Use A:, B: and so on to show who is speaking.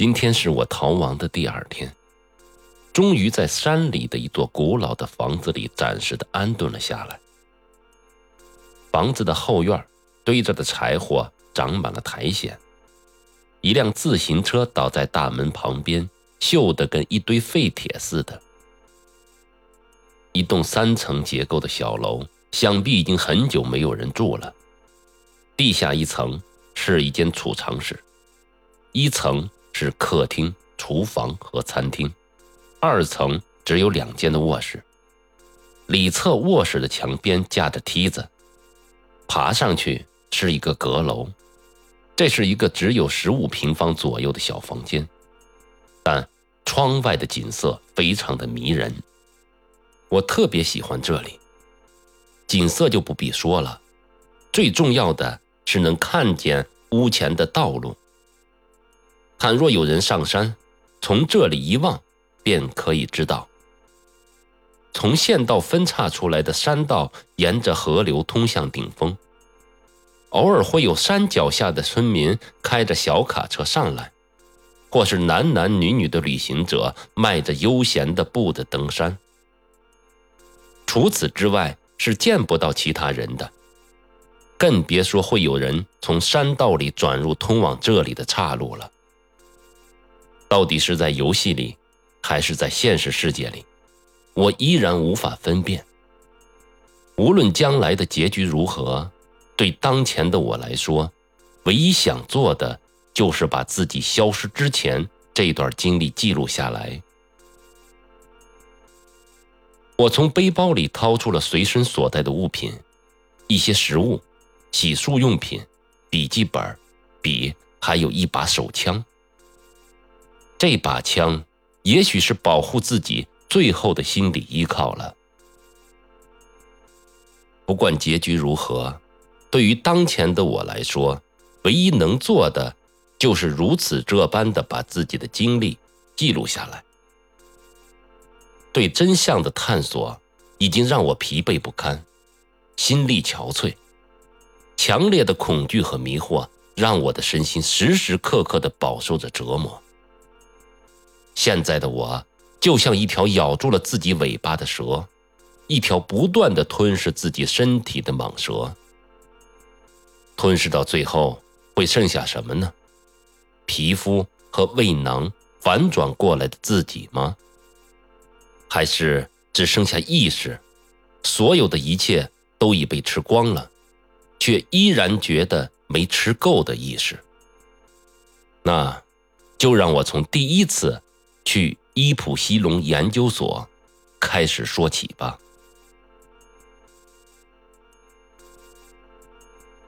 A: 今天是我逃亡的第二天，终于在山里的一座古老的房子里暂时的安顿了下来。房子的后院堆着的柴火长满了苔藓，一辆自行车倒在大门旁边，锈得跟一堆废铁似的。一栋三层结构的小楼，想必已经很久没有人住了。地下一层是一间储藏室，一层。是客厅、厨房和餐厅，二层只有两间的卧室。里侧卧室的墙边架着梯子，爬上去是一个阁楼。这是一个只有十五平方左右的小房间，但窗外的景色非常的迷人。我特别喜欢这里，景色就不必说了，最重要的是能看见屋前的道路。倘若有人上山，从这里一望，便可以知道。从县道分叉出来的山道，沿着河流通向顶峰。偶尔会有山脚下的村民开着小卡车上来，或是男男女女的旅行者迈着悠闲的步子登山。除此之外，是见不到其他人的，更别说会有人从山道里转入通往这里的岔路了。到底是在游戏里，还是在现实世界里，我依然无法分辨。无论将来的结局如何，对当前的我来说，唯一想做的就是把自己消失之前这段经历记录下来。我从背包里掏出了随身所带的物品，一些食物、洗漱用品、笔记本、笔，还有一把手枪。这把枪，也许是保护自己最后的心理依靠了。不管结局如何，对于当前的我来说，唯一能做的，就是如此这般的把自己的经历记录下来。对真相的探索，已经让我疲惫不堪，心力憔悴。强烈的恐惧和迷惑，让我的身心时时刻刻的饱受着折磨。现在的我，就像一条咬住了自己尾巴的蛇，一条不断的吞噬自己身体的蟒蛇。吞噬到最后，会剩下什么呢？皮肤和胃囊反转过来的自己吗？还是只剩下意识？所有的一切都已被吃光了，却依然觉得没吃够的意识。那，就让我从第一次。去伊普西龙研究所开始说起吧。